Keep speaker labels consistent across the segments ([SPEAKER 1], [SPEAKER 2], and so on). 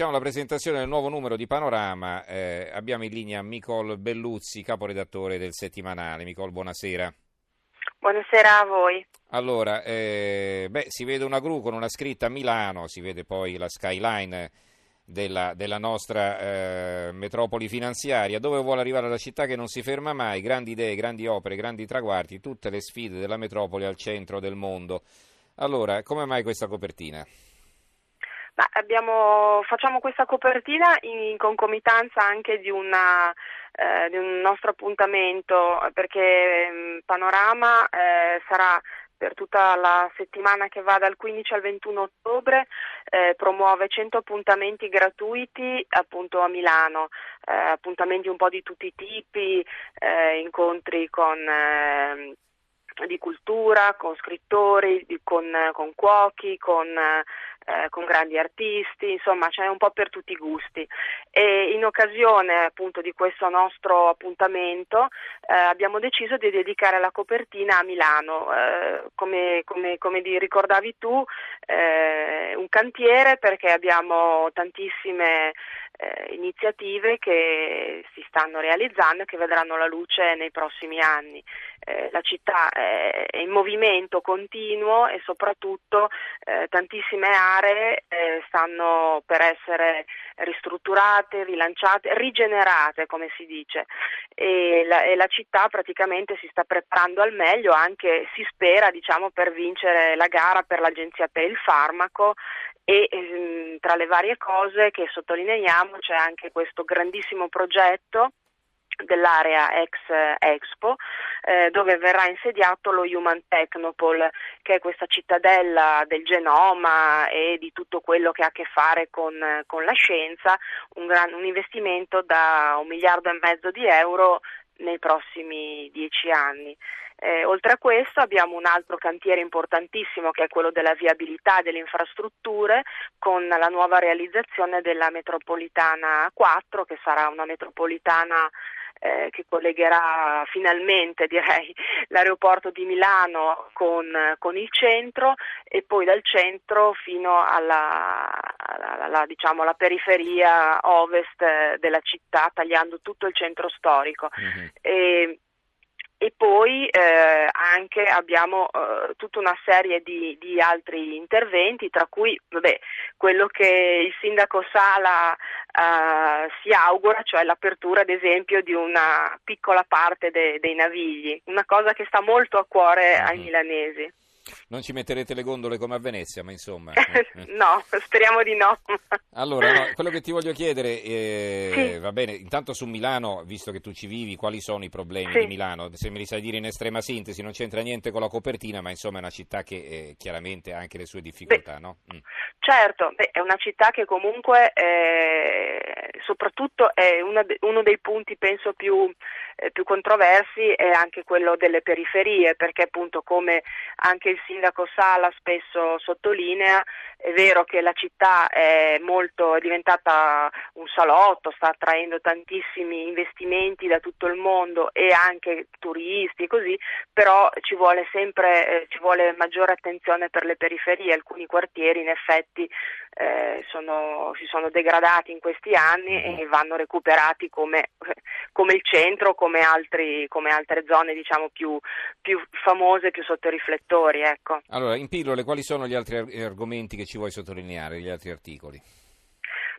[SPEAKER 1] siamo alla presentazione del nuovo numero di Panorama. Eh, abbiamo in linea Micol Belluzzi, caporedattore del settimanale. Micol, buonasera.
[SPEAKER 2] Buonasera a voi.
[SPEAKER 1] Allora, eh, beh, si vede una gru con una scritta a Milano, si vede poi la skyline della, della nostra eh, metropoli finanziaria, dove vuole arrivare la città che non si ferma mai, grandi idee, grandi opere, grandi traguardi, tutte le sfide della metropoli al centro del mondo. Allora, come mai questa copertina?
[SPEAKER 2] Abbiamo, facciamo questa copertina in concomitanza anche di, una, eh, di un nostro appuntamento perché mm, Panorama eh, sarà per tutta la settimana che va dal 15 al 21 ottobre eh, promuove 100 appuntamenti gratuiti appunto a Milano, eh, appuntamenti un po' di tutti i tipi, eh, incontri con eh, di cultura, con scrittori, con, con cuochi, con, eh, con, grandi artisti, insomma c'è un po' per tutti i gusti. E in occasione appunto di questo nostro appuntamento eh, abbiamo deciso di dedicare la copertina a Milano, eh, come, come, come, ricordavi tu, eh, un cantiere perché abbiamo tantissime eh, iniziative che si stanno realizzando e che vedranno la luce nei prossimi anni. Eh, la città è, è, in movimento continuo e soprattutto eh, tantissime aree eh, stanno per essere ristrutturate, rilanciate, rigenerate come si dice e la, e la città praticamente si sta preparando al meglio anche si spera diciamo per vincere la gara per l'Agenzia per il farmaco e ehm, tra le varie cose che sottolineiamo c'è anche questo grandissimo progetto dell'area ex Expo eh, dove verrà insediato lo Human Technopol che è questa cittadella del genoma e di tutto quello che ha a che fare con, con la scienza, un, gran, un investimento da un miliardo e mezzo di euro nei prossimi dieci anni. Eh, oltre a questo abbiamo un altro cantiere importantissimo che è quello della viabilità delle infrastrutture con la nuova realizzazione della metropolitana 4 che sarà una metropolitana eh, che collegherà finalmente direi, l'aeroporto di Milano con, con, il centro e poi dal centro fino alla, alla, alla, diciamo, alla periferia ovest della città tagliando tutto il centro storico. Mm-hmm. E, e poi eh, anche abbiamo eh, tutta una serie di, di, altri interventi, tra cui vabbè, quello che il sindaco Sala eh, si augura, cioè l'apertura ad esempio di una piccola parte de, dei navigli, una cosa che sta molto a cuore ai mm-hmm. milanesi.
[SPEAKER 1] Non ci metterete le gondole come a Venezia, ma insomma.
[SPEAKER 2] no, speriamo di no.
[SPEAKER 1] allora, no, quello che ti voglio chiedere, eh, sì. va bene, intanto su Milano, visto che tu ci vivi, quali sono i problemi sì. di Milano? Se me li sai dire in estrema sintesi, non c'entra niente con la copertina, ma insomma è una città che eh, chiaramente ha anche le sue difficoltà, beh, no? Mm.
[SPEAKER 2] Certo, beh, è una città che comunque eh, soprattutto è de, uno dei punti penso più, eh, più controversi è anche quello delle periferie, perché appunto come anche il sindaco Sala spesso sottolinea, è vero che la città è, molto, è diventata un salotto, sta attraendo tantissimi investimenti da tutto il mondo e anche turisti e così, però ci vuole sempre eh, ci vuole maggiore attenzione per le periferie, alcuni quartieri in effetti eh, sono, si sono degradati in questi anni e vanno recuperati come, come il centro, come, altri, come altre zone diciamo, più, più, famose, più sotto i riflettori. Ecco.
[SPEAKER 1] Allora, in pillole, quali sono gli altri argomenti che ci vuoi sottolineare, gli altri articoli?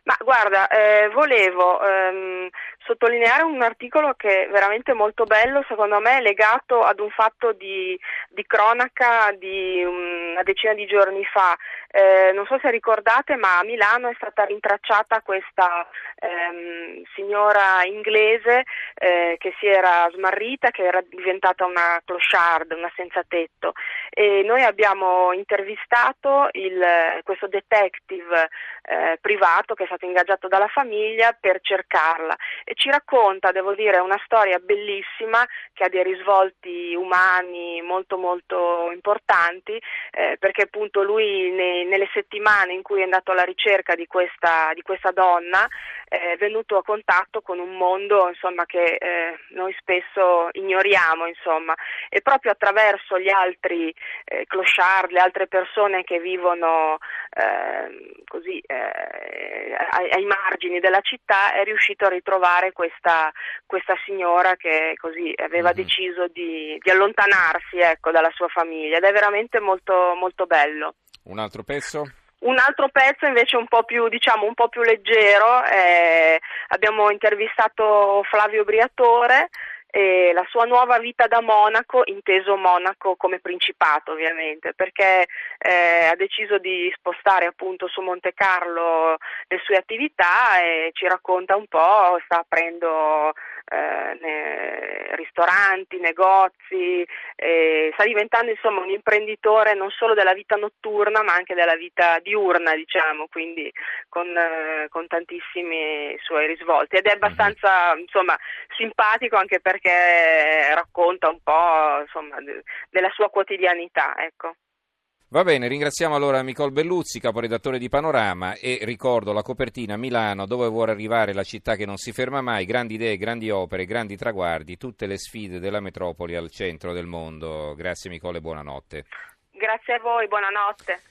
[SPEAKER 2] Ma guarda, eh, volevo ehm, sottolineare un articolo che è veramente molto bello, secondo me, legato ad un fatto di, di cronaca di una decina di giorni fa. Eh, non so se ricordate, ma a Milano è stata rintracciata questa ehm, signora inglese eh, che si era smarrita, che era diventata una clochard, una senza tetto. E noi abbiamo intervistato il, questo detective eh, privato che stato ingaggiato dalla famiglia per cercarla e ci racconta, devo dire, una storia bellissima che ha dei risvolti umani molto molto importanti eh, perché appunto lui ne, nelle settimane in cui è andato alla ricerca di questa, di questa donna è venuto a contatto con un mondo insomma, che eh, noi spesso ignoriamo insomma. e proprio attraverso gli altri eh, clochard, le altre persone che vivono eh, così, eh, ai, ai, margini della città è riuscito a ritrovare questa, questa signora che così aveva mm-hmm. deciso di, di allontanarsi ecco, dalla sua famiglia ed è veramente molto, molto bello.
[SPEAKER 1] Un altro pezzo?
[SPEAKER 2] Un altro pezzo invece un po' più, diciamo, un po più leggero, eh, abbiamo intervistato Flavio Briatore, eh, la sua nuova vita da monaco, inteso monaco come principato ovviamente, perché eh, ha deciso di spostare appunto su Monte Carlo le sue attività e ci racconta un po', sta aprendo eh, ristoranti, negozi, eh, sta diventando insomma un imprenditore non solo della vita notturna ma anche della vita diurna diciamo, quindi con, eh, con tantissimi suoi risvolti ed è abbastanza insomma, simpatico anche perché racconta un po' insomma, de- della sua quotidianità. Ecco.
[SPEAKER 1] Va bene, ringraziamo allora Nicole Belluzzi, caporedattore di Panorama e ricordo la copertina Milano dove vuole arrivare la città che non si ferma mai, grandi idee, grandi opere, grandi traguardi, tutte le sfide della metropoli al centro del mondo. Grazie Nicole, buonanotte.
[SPEAKER 2] Grazie a voi, buonanotte.